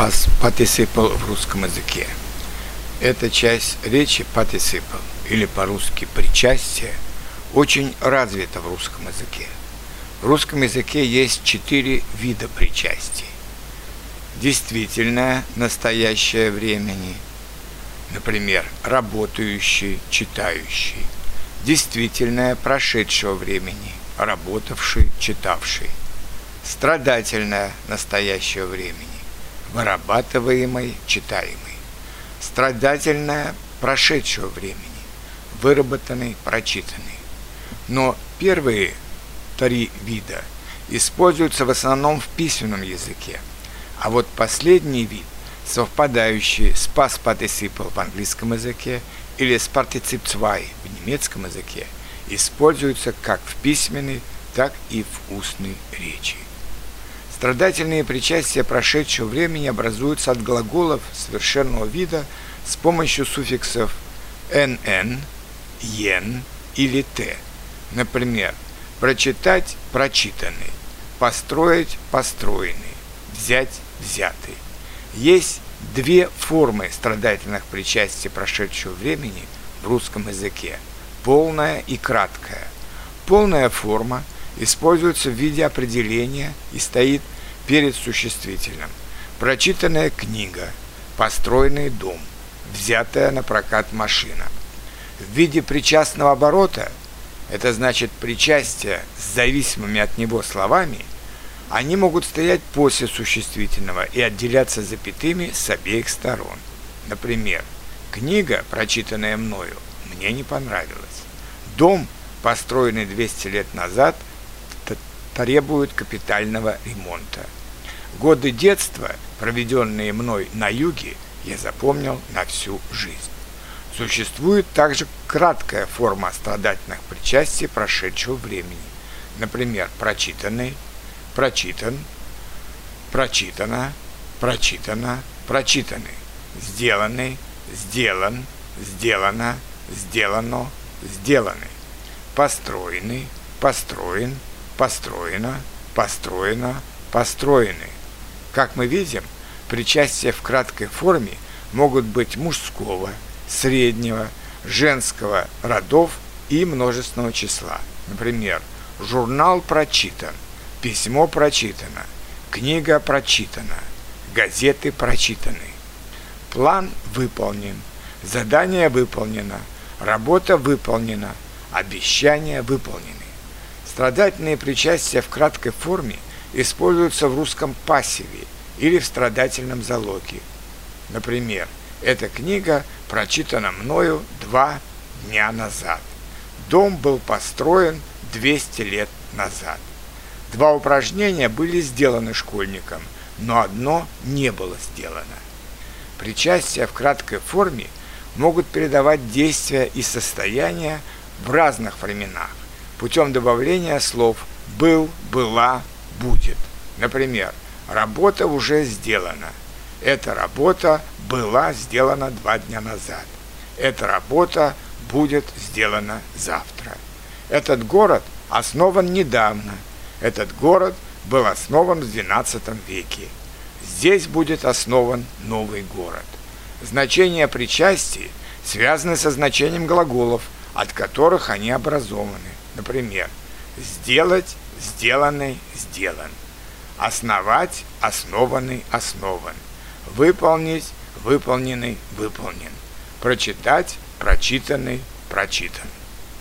past participle в русском языке. Эта часть речи participle, или по-русски причастие, очень развита в русском языке. В русском языке есть четыре вида причастий. Действительное, настоящее времени, например, работающий, читающий. Действительное, прошедшего времени, работавший, читавший. Страдательное, настоящего времени, вырабатываемый, читаемый. Страдательное прошедшего времени, выработанный, прочитанный. Но первые три вида используются в основном в письменном языке, а вот последний вид, совпадающий с past participle в английском языке или с participle 2 в немецком языке, используется как в письменной, так и в устной речи. Страдательные причастия прошедшего времени образуются от глаголов совершенного вида с помощью суффиксов «нн», «ен» или «т». Например, прочитать – прочитанный, построить – построенный, взять – взятый. Есть две формы страдательных причастий прошедшего времени в русском языке – полная и краткая. Полная форма – используется в виде определения и стоит перед существительным. Прочитанная книга, построенный дом, взятая на прокат машина. В виде причастного оборота, это значит причастие с зависимыми от него словами, они могут стоять после существительного и отделяться запятыми с обеих сторон. Например, книга, прочитанная мною, мне не понравилась. Дом, построенный 200 лет назад – требуют капитального ремонта. Годы детства, проведенные мной на юге, я запомнил на всю жизнь. Существует также краткая форма страдательных причастий прошедшего времени. Например, прочитанный, прочитан, прочитано, прочитано, прочитанный, сделанный, сделан, сделано, сделано, сделаны, построенный, построен, построено, построено, построены. Как мы видим, причастия в краткой форме могут быть мужского, среднего, женского родов и множественного числа. Например, журнал прочитан, письмо прочитано, книга прочитана, газеты прочитаны. План выполнен, задание выполнено, работа выполнена, обещания выполнены. Страдательные причастия в краткой форме используются в русском пассиве или в страдательном залоге. Например, эта книга прочитана мною два дня назад. Дом был построен 200 лет назад. Два упражнения были сделаны школьникам, но одно не было сделано. Причастия в краткой форме могут передавать действия и состояния в разных временах путем добавления слов «был», «была», «будет». Например, работа уже сделана. Эта работа была сделана два дня назад. Эта работа будет сделана завтра. Этот город основан недавно. Этот город был основан в XII веке. Здесь будет основан новый город. Значения причастий связаны со значением глаголов, от которых они образованы. Например, сделать, сделанный, сделан. Основать, основанный, основан. Выполнить, выполненный, выполнен. Прочитать, прочитанный, прочитан.